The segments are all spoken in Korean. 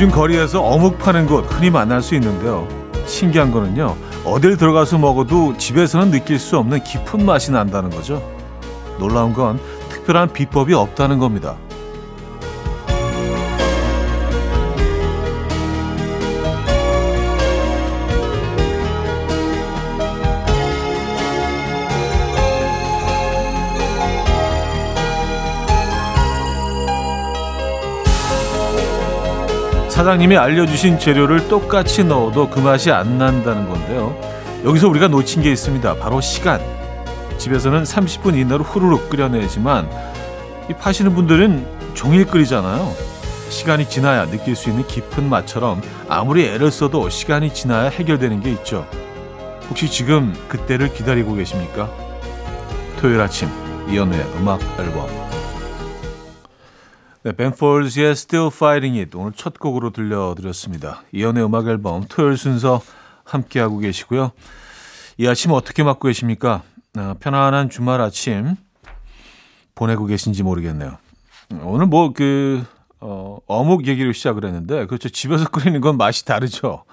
요즘 거리에서 어묵 파는 곳 흔히 만날 수 있는데요. 신기한 거는요. 어딜 들어가서 먹어도 집에서는 느낄 수 없는 깊은 맛이 난다는 거죠. 놀라운 건 특별한 비법이 없다는 겁니다. 사장님이 알려주신 재료를 똑같이 넣어도 그 맛이 안 난다는 건데요. 여기서 우리가 놓친 게 있습니다. 바로 시간. 집에서는 30분 이내로 후루룩 끓여내지만 이 파시는 분들은 종일 끓이잖아요. 시간이 지나야 느낄 수 있는 깊은 맛처럼 아무리 애를 써도 시간이 지나야 해결되는 게 있죠. 혹시 지금 그때를 기다리고 계십니까? 토요일 아침 이연우의 음악 앨범 네, 벤폴즈의 Still Fighting It 오늘 첫 곡으로 들려드렸습니다. 이연의 음악 앨범 토요일 순서 함께하고 계시고요. 이 아침 어떻게 맞고 계십니까? 아, 편안한 주말 아침 보내고 계신지 모르겠네요. 오늘 뭐 그 어, 어묵 얘기를 시작을 했는데 그렇죠. 집에서 끓이는 건 맛이 다르죠.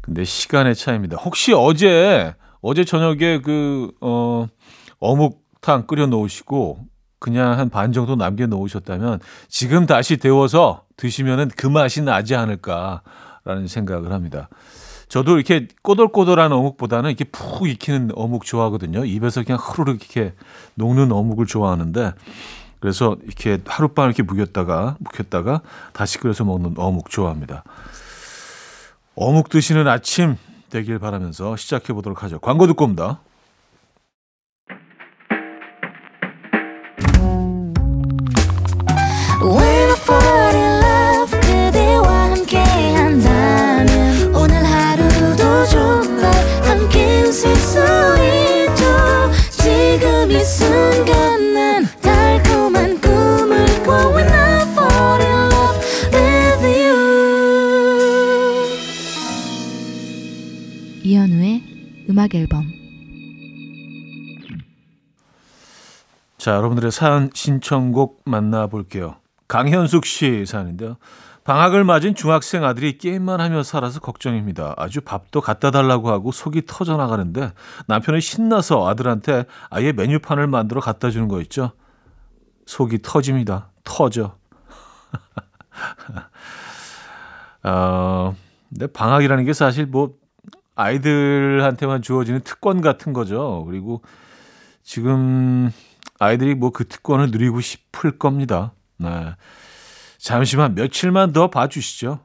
근데 시간의 차이입니다. 혹시 어제 어제 저녁에 그 어, 어묵탕 끓여 놓으시고 그냥 한 반 정도 남겨 놓으셨다면 지금 다시 데워서 드시면은 그 맛이 나지 않을까라는 생각을 합니다. 저도 이렇게 꼬들꼬들한 어묵보다는 이렇게 푹 익히는 어묵 좋아하거든요. 입에서 그냥 흐르륵 이렇게 녹는 어묵을 좋아하는데 그래서 이렇게 하룻밤 이렇게 묵였다가 묵혔다가 다시 끓여서 먹는 어묵 좋아합니다. 어묵 드시는 아침 되길 바라면서 시작해 보도록 하죠. 광고 듣고 옵니다. 음악 앨범 자, 여러분들의 사연 신청곡 만나볼게요. 강현숙 씨 사연인데요. 방학을 맞은 중학생 아들이 게임만 하며 살아서 걱정입니다. 아주 밥도 갖다 달라고 하고 속이 터져 나가는데 남편이 신나서 아들한테 아예 메뉴판을 만들어 갖다 주는 거 있죠. 속이 터집니다. 터져. 어, 근데 방학이라는 게 사실 뭐 아이들한테만 주어지는 특권 같은 거죠. 그리고 지금 아이들이 뭐 그 특권을 누리고 싶을 겁니다. 네. 잠시만 며칠만 더 봐주시죠.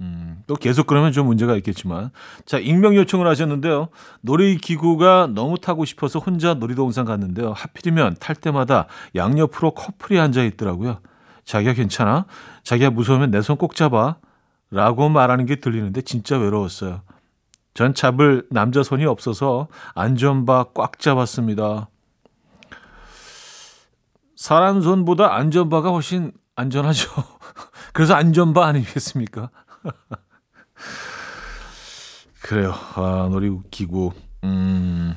음, 또 계속 그러면 좀 문제가 있겠지만. 자, 익명 요청을 하셨는데요. 놀이기구가 너무 타고 싶어서 혼자 놀이동산 갔는데요. 하필이면 탈 때마다 양옆으로 커플이 앉아 있더라고요. 자기가 괜찮아? 자기가 무서우면 내 손 꼭 잡아. 라고 말하는 게 들리는데 진짜 외로웠어요. 전 잡을 남자 손이 없어서 안전바 꽉 잡았습니다. 사람 손보다 안전바가 훨씬 안전하죠. 그래서 안전바 아니겠습니까? 그래요. 아, 놀이기구. 음,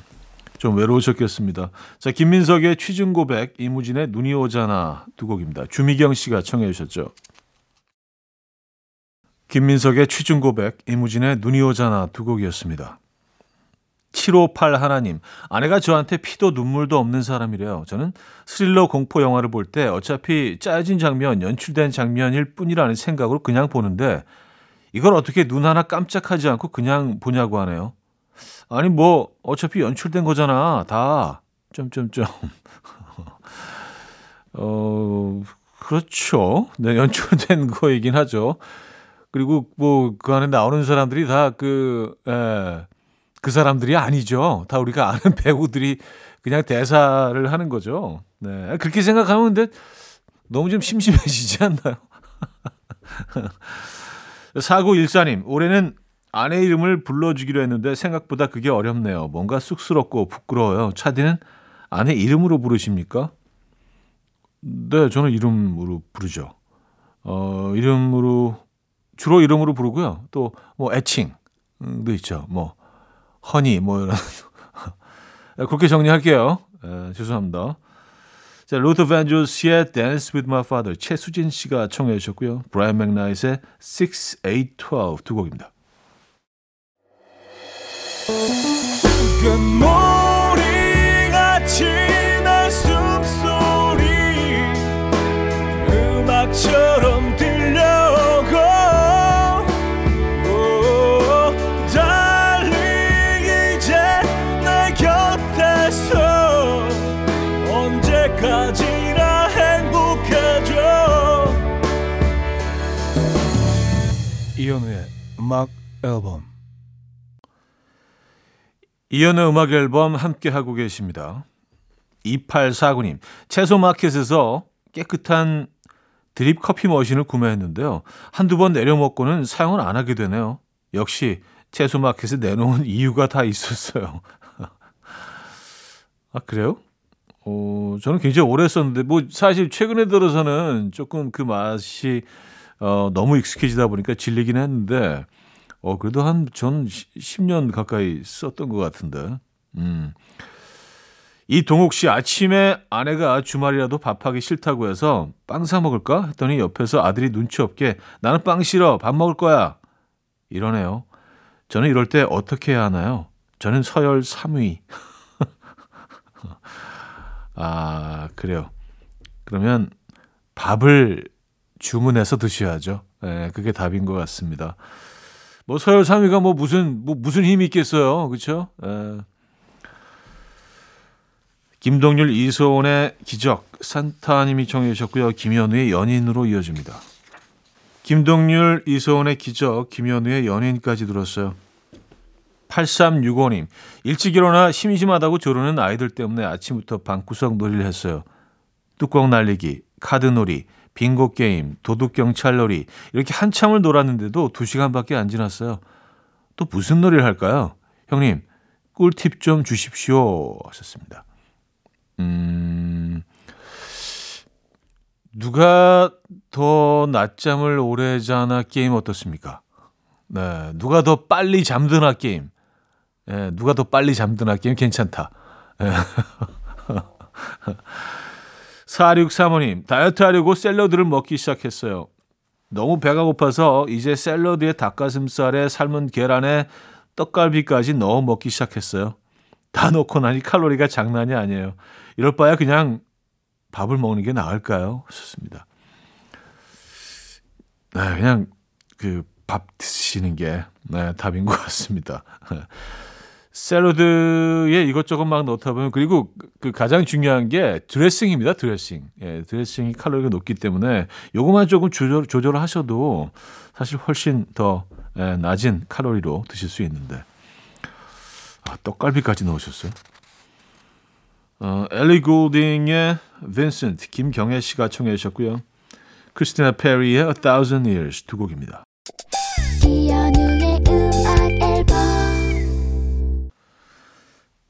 좀 외로우셨겠습니다. 자, 김민석의 취중 고백, 이무진의 눈이 오잖아 두 곡입니다. 주미경 씨가 청해 주셨죠. 김민석의 취중 고백, 이무진의 눈이 오잖아 두 곡이었습니다. 758 하나님, 아내가 저한테 피도 눈물도 없는 사람이래요. 저는 스릴러 공포 영화를 볼 때 어차피 짜진 장면, 연출된 장면일 뿐이라는 생각으로 그냥 보는데 이걸 어떻게 눈 하나 깜짝하지 않고 그냥 보냐고 하네요. 아니 뭐 어차피 연출된 거잖아. 다 점점점. 어 그렇죠. 네 연출된 거이긴 하죠. 그리고 뭐 그 안에 나오는 사람들이 다그 에, 그 사람들이 아니죠. 다 우리가 아는 배우들이 그냥 대사를 하는 거죠. 네. 그렇게 생각하면 근데 너무 좀 심심해지지 않나요? 사고 일사님, 올해는 아내 이름을 불러주기로 했는데 생각보다 그게 어렵네요. 뭔가 쑥스럽고 부끄러워요. 차디는 아내 이름으로 부르십니까? 네, 저는 이름으로 부르죠. 어, 이름으로 주로 이름으로 부르고요. 또 뭐 애칭도 있죠. 뭐 honey 뭐 이런 그렇게 정리할게요. 에, 죄송합니다. 자, 자, 루더 밴드로스의 Dance with My Father 최수진 씨가 청해 주셨고요. 브라이언 맥나이트의 6, 8, 12 두 곡입니다. 이현우의 음악 앨범 이연의 음악 앨범 함께 하고 계십니다. 2849님, 채소 마켓에서 깨끗한 드립 커피 머신을 구매했는데요. 한두 번 내려 먹고는 사용을 안 하게 되네요. 역시 채소 마켓에 내놓은 이유가 다 있었어요. 아, 그래요? 어, 저는 굉장히 오래 썼는데, 뭐, 사실 최근에 들어서는 조금 그 맛이, 어, 너무 익숙해지다 보니까 질리긴 했는데, 어, 그래도 한, 전 10년 가까이 썼던 것 같은데. 음. 이동욱 씨, 아침에 아내가 주말이라도 밥하기 싫다고 해서 빵 사 먹을까? 했더니 옆에서 아들이 눈치 없게 나는 빵 싫어. 밥 먹을 거야. 이러네요. 저는 이럴 때 어떻게 해야 하나요? 저는 서열 3위. 아, 그래요. 그러면 밥을 주문해서 드셔야죠. 네, 그게 답인 것 같습니다. 뭐 서열 3위가 뭐 무슨 뭐 무슨 힘이 있겠어요, 그렇죠? 김동률 이소은의 기적 산타님이 청해 주셨고요. 김현우의 연인으로 이어집니다. 김동률 이소은의 기적 김현우의 연인까지 들었어요. 8365님 일찍 일어나 심심하다고 조르는 아이들 때문에 아침부터 방구석 놀이를 했어요. 뚜껑 날리기, 카드 놀이, 빙고 게임, 도둑 경찰놀이 이렇게 한참을 놀았는데도 2시간밖에 안 지났어요. 또 무슨 놀이를 할까요? 형님, 꿀팁 좀 주십시오. 하셨습니다. 음. 누가 더 낮잠을 오래 자나 게임 어떻습니까? 네, 누가 더 빨리 잠드나 게임. 네, 누가 더 빨리 잠드나 게임 괜찮다. 네. 4635님, 다이어트 하려고 샐러드를 먹기 시작했어요. 너무 배가 고파서 이제 샐러드에 닭가슴살에 삶은 계란에 떡갈비까지 넣어 먹기 시작했어요. 다 넣고 나니 칼로리가 장난이 아니에요. 이럴 바야 그냥 밥을 먹는 게 나을까요? 좋습니다. 네, 그냥 그 밥 드시는 게 네, 답인 것 같습니다. 샐러드에 이것저것 막 넣다 보면 그리고 그 가장 중요한 게 드레싱입니다. 드레싱. 예, 드레싱이 칼로리가 높기 때문에 요것만 조금 조절 조절을 하셔도 사실 훨씬 더 예, 낮은 칼로리로 드실 수 있는데. 아, 떡갈비까지 넣으셨어요. 어, 엘리 골딩의 빈센트 김경애 씨가 청해 주셨고요. 크리스티나 페리의 A Thousand Years 두 곡입니다.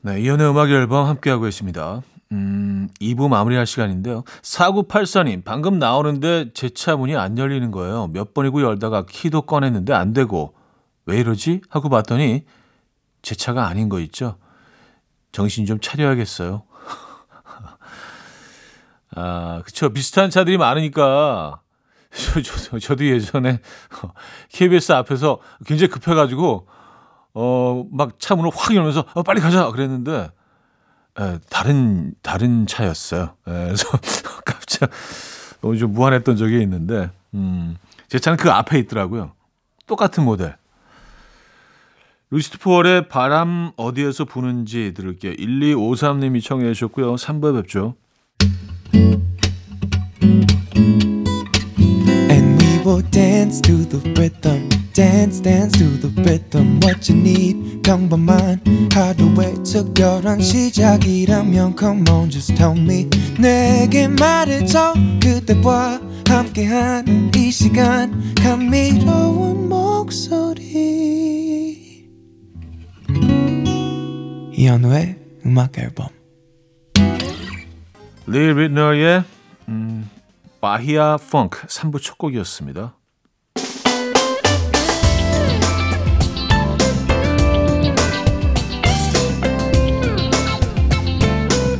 네, 이연의 음악 앨범 함께하고 계십니다. 음, 2부 마무리할 시간인데요. 4984님, 방금 나오는데 제 차 문이 안 열리는 거예요. 몇 번이고 열다가 키도 꺼냈는데 안 되고, 왜 이러지? 하고 봤더니 제 차가 아닌 거 있죠? 정신 좀 차려야겠어요. 아, 그쵸. 비슷한 차들이 많으니까. 저, 저, 저도 예전에 KBS 앞에서 굉장히 급해가지고, 어, 막차 문을 확 열면서, 어, 빨리 가자! 그랬는데, 에, 다른, 다른 차였어요. 에, 그래서 깜짝, 너무 좀 무안했던 적이 있는데, 음, 제 차는 그 앞에 있더라고요. 똑같은 모델. 루시트 포얼의 바람 어디에서 부는지 들을게요. 1253님이 청해 주셨고요. 3부에 뵙죠. And we will dance to the rhythm. Dance, dance to the rhythm. What you need, 평범한 하루의 특별한 시작이라면 Come on, just tell me. 내게 말해줘. 그대와 함께한 이 시간. 감미로운 목소리. 이현우의 음악 앨범. 리 릿나워의 음, Bahia Funk 3부 첫 곡이었습니다.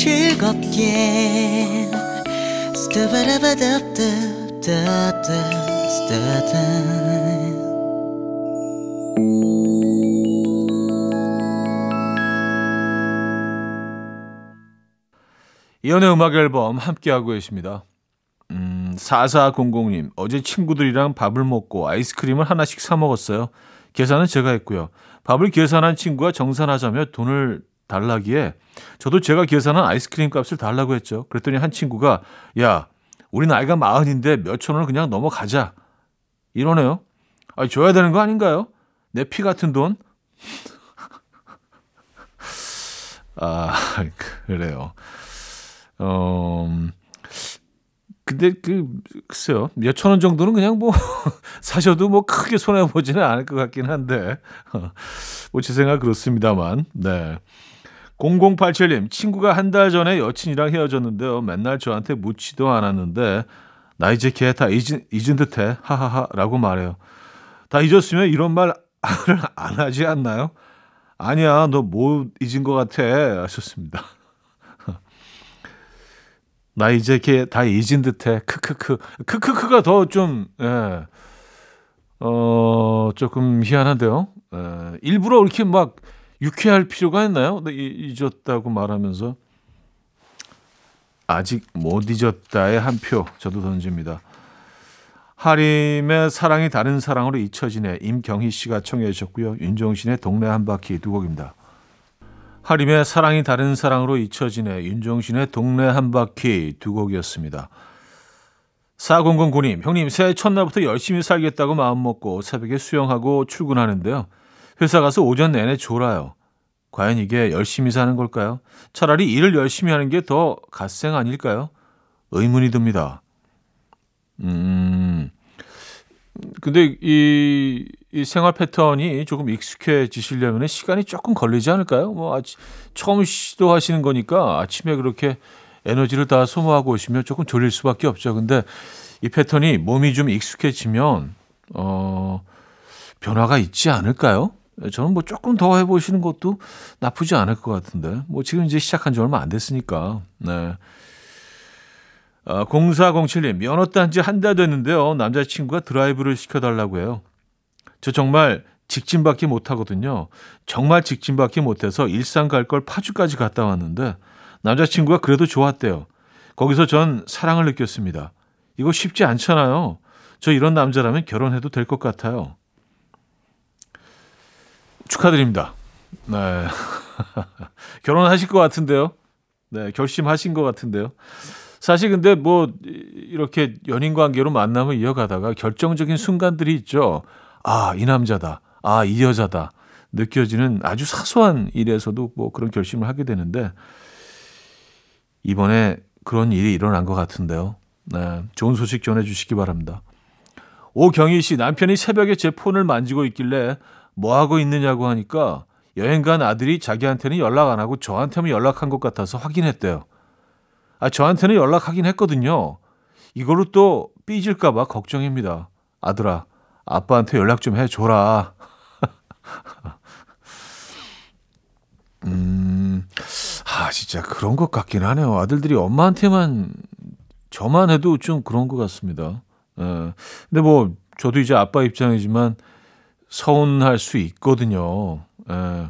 즐겁게 스타바라바답답답답 이연의 음악 앨범 함께하고 계십니다. 음, 4400님, 어제 친구들이랑 밥을 먹고 아이스크림을 하나씩 사 먹었어요. 계산은 제가 했고요. 밥을 계산한 친구가 정산하자며 돈을 달라기에 저도 제가 계산한 아이스크림 값을 달라고 했죠. 그랬더니 한 친구가 야, 우리 나이가 마흔인데 몇천 원을 그냥 넘어가자. 이러네요. 아, 줘야 되는 거 아닌가요? 내 피 같은 돈? 아, 그래요. 어, 근데 그 글쎄요 몇천 원 정도는 그냥 뭐 사셔도 뭐 크게 손해 보지는 않을 것 같긴 한데 뭐 제 생각 그렇습니다만 네 0087님 친구가 한 달 전에 여친이랑 헤어졌는데요 맨날 저한테 묻지도 않았는데 나 이제 걔 다 잊은, 잊은 듯해 하하하 라고 말해요 다 잊었으면 이런 말 안 하지 않나요? 아니야 너뭐 잊은 것 같아 하셨습니다. 나 이제 걔 다 잊은 듯해. 크크크. 크크크가 더 좀, 예. 어, 조금 희한한데요. 예. 일부러 이렇게 막 유쾌할 필요가 있나요? 네, 이- 잊었다고 말하면서. 아직 못 잊었다의 한 표 저도 던집니다. 하림의 사랑이 다른 사랑으로 잊혀지네. 임경희 씨가 청해 주셨고요. 윤종신의 동네 한 바퀴 두 곡입니다. 하림의 사랑이 다른 사랑으로 잊혀지네 윤종신의 동네 한 바퀴 두 곡이었습니다. 4009님, 형님 새해 첫날부터 열심히 살겠다고 마음먹고 새벽에 수영하고 출근하는데요. 회사 가서 오전 내내 졸아요. 과연 이게 열심히 사는 걸까요? 차라리 일을 열심히 하는 게 더 갓생 아닐까요? 의문이 듭니다. 음, 근데 이, 이 생활 패턴이 조금 익숙해지시려면 시간이 조금 걸리지 않을까요? 뭐 아치, 처음 시도하시는 거니까 아침에 그렇게 에너지를 다 소모하고 오시면 조금 졸릴 수밖에 없죠. 근데 이 패턴이 몸이 좀 익숙해지면 어 변화가 있지 않을까요? 저는 뭐 조금 더 해보시는 것도 나쁘지 않을 것 같은데 뭐 지금 이제 시작한 지 얼마 안 됐으니까 네. 아, 0407님, 면허 딴지 한 달 됐는데요. 남자친구가 드라이브를 시켜달라고 해요. 저 정말 직진밖에 못하거든요. 정말 직진밖에 못해서 일산 갈 걸 파주까지 갔다 왔는데 남자친구가 그래도 좋았대요. 거기서 전 사랑을 느꼈습니다. 이거 쉽지 않잖아요. 저 이런 남자라면 결혼해도 될 것 같아요. 축하드립니다. 네. 결혼하실 것 같은데요. 네, 결심하신 것 같은데요. 사실 근데 뭐 이렇게 연인 관계로 만남을 이어가다가 결정적인 순간들이 있죠. 아, 이 남자다. 아, 이 여자다. 느껴지는 아주 사소한 일에서도 뭐 그런 결심을 하게 되는데 이번에 그런 일이 일어난 것 같은데요. 네, 좋은 소식 전해주시기 바랍니다. 오경희 씨 남편이 새벽에 제 폰을 만지고 있길래 뭐 하고 있느냐고 하니까 여행 간 아들이 자기한테는 연락 안 하고 저한테만 연락한 것 같아서 확인했대요. 아, 저한테는 연락하긴 했거든요. 이걸로 또 삐질까봐 걱정입니다. 아들아, 아빠한테 연락 좀 해줘라. 음, 아, 진짜 그런 것 같긴 하네요. 아들들이 엄마한테만, 저만 해도 좀 그런 것 같습니다. 예. 근데 뭐, 저도 이제 아빠 입장이지만 서운할 수 있거든요. 예.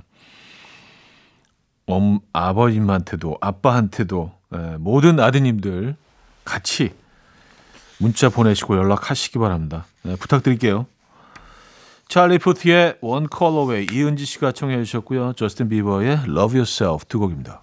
엄, 아버님한테도, 아빠한테도, 예, 모든 아드님들 같이 문자 보내시고 연락하시기 바랍니다. 예, 부탁드릴게요. 찰리 푸스의 One Call Away 이은지 씨가 청해 주셨고요. 저스틴 비버의 Love Yourself 두 곡입니다.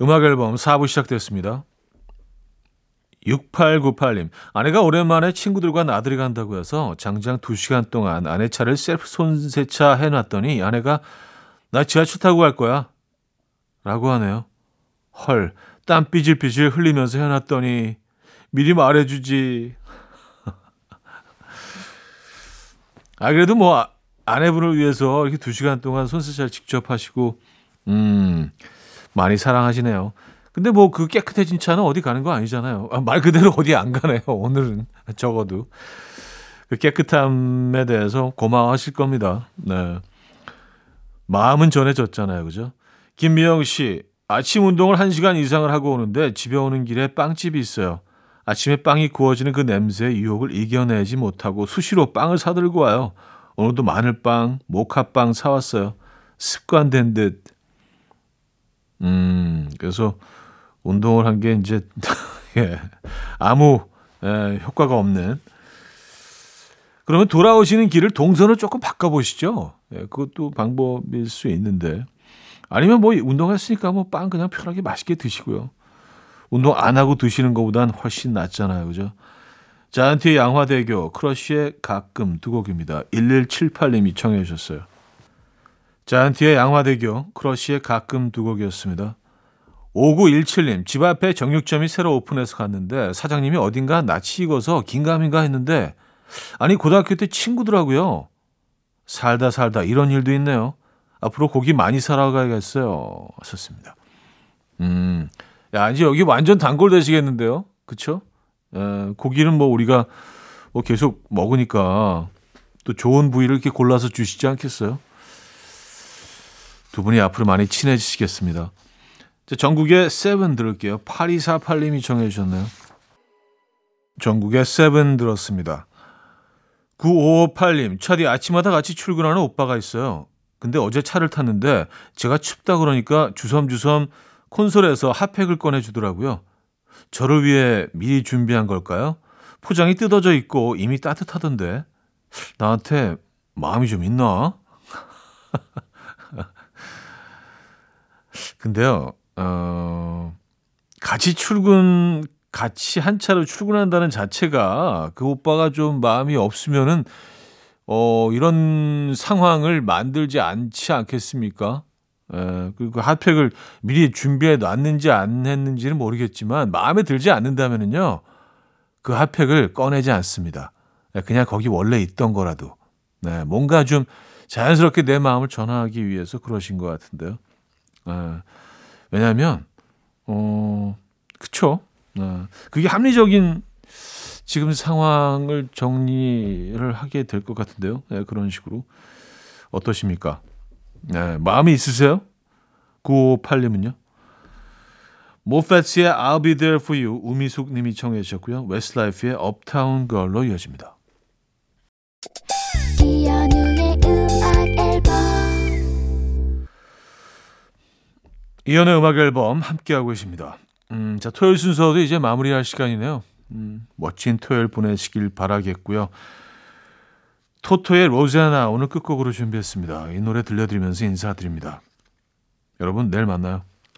음악 앨범 4부 시작됐습니다. 6898님, 아내가 오랜만에 친구들과 나들이 간다고 해서 장장 2시간 동안 아내 차를 셀프 손세차 해놨더니 아내가 나 지하철 타고 갈 거야. 라고 하네요. 헐, 땀 삐질삐질 흘리면서 해놨더니 미리 말해주지. 아, 그래도 뭐 아- 아내분을 위해서 이렇게 2시간 동안 손세차를 직접 하시고, 음, 많이 사랑하시네요. 근데 뭐 그 깨끗해진 차는 어디 가는 거 아니잖아요. 아, 말 그대로 어디 안 가네요. 오늘은 적어도 그 깨끗함에 대해서 고마워하실 겁니다. 네. 마음은 전해졌잖아요. 그죠? 김미영 씨, 아침 운동을 1시간 이상을 하고 오는데 집에 오는 길에 빵집이 있어요. 아침에 빵이 구워지는 그 냄새의 유혹을 이겨내지 못하고 수시로 빵을 사들고 와요. 오늘도 마늘빵, 모카빵 사왔어요. 습관된 듯. 음, 그래서 운동을 한 게 이제 예, 아무 예, 효과가 없는. 그러면 돌아오시는 길을 동선을 조금 바꿔보시죠. 예, 그것도 방법일 수 있는데. 아니면 뭐 운동했으니까 뭐 빵 그냥 편하게 맛있게 드시고요. 운동 안 하고 드시는 것보단 훨씬 낫잖아요. 그죠? 자이언티의 양화대교, 크러쉬의 가끔 두 곡입니다. 1178님이 청해 주셨어요. 자이언티의 양화대교, 크러쉬의 가끔 두 곡이었습니다. 5917님, 집 앞에 정육점이 새로 오픈해서 갔는데 사장님이 어딘가 낯이 익어서 긴가민가 했는데 아니 고등학교 때 친구더라고요. 살다 살다 이런 일도 있네요. 앞으로 고기 많이 사러 가야겠어요. 하셨습니다. 음, 야 이제 여기 완전 단골 되시겠는데요, 그쵸? 에, 고기는 뭐 우리가 뭐 계속 먹으니까 또 좋은 부위를 이렇게 골라서 주시지 않겠어요? 두 분이 앞으로 많이 친해지시겠습니다. 자, 정국의 Seven 들을게요. 8248님이 청해 주셨네요. 정국의 Seven 들었습니다. 9558님, 차디 아침마다 같이 출근하는 오빠가 있어요. 근데 어제 차를 탔는데 제가 춥다 그러니까 주섬주섬 콘솔에서 핫팩을 꺼내주더라고요. 저를 위해 미리 준비한 걸까요? 포장이 뜯어져 있고 이미 따뜻하던데 나한테 마음이 좀 있나? 근데요, 어, 같이 출근, 같이 한 차로 출근한다는 자체가 그 오빠가 좀 마음이 없으면은, 어, 이런 상황을 만들지 않지 않겠습니까? 에, 그리고 핫팩을 미리 준비해 놨는지 안 했는지는 모르겠지만, 마음에 들지 않는다면은요, 그 핫팩을 꺼내지 않습니다. 네, 그냥 거기 원래 있던 거라도. 네, 뭔가 좀 자연스럽게 내 마음을 전하기 위해서 그러신 것 같은데요. 네, 왜냐하면, 어, 그쵸. 네, 그게 합리적인 지금 상황을 정리를 하게 될 것 같은데요. 네, 그런 식으로. 어떠십니까? 네, 마음이 있으세요? 9558님은요? 모펫츠의 I'll be there for you 우미숙 님이 청해 주셨고요. 웨스트라이프의 Girl로 이어집니다. 이현우의 음악 앨범 함께하고 계십니다. 음, 자, 토요일 순서도 이제 마무리할 시간이네요. 음, 멋진 토요일 보내시길 바라겠고요. 토토의 로자나 오늘 끝곡으로 준비했습니다. 이 노래 들려드리면서 인사드립니다. 여러분 내일 만나요.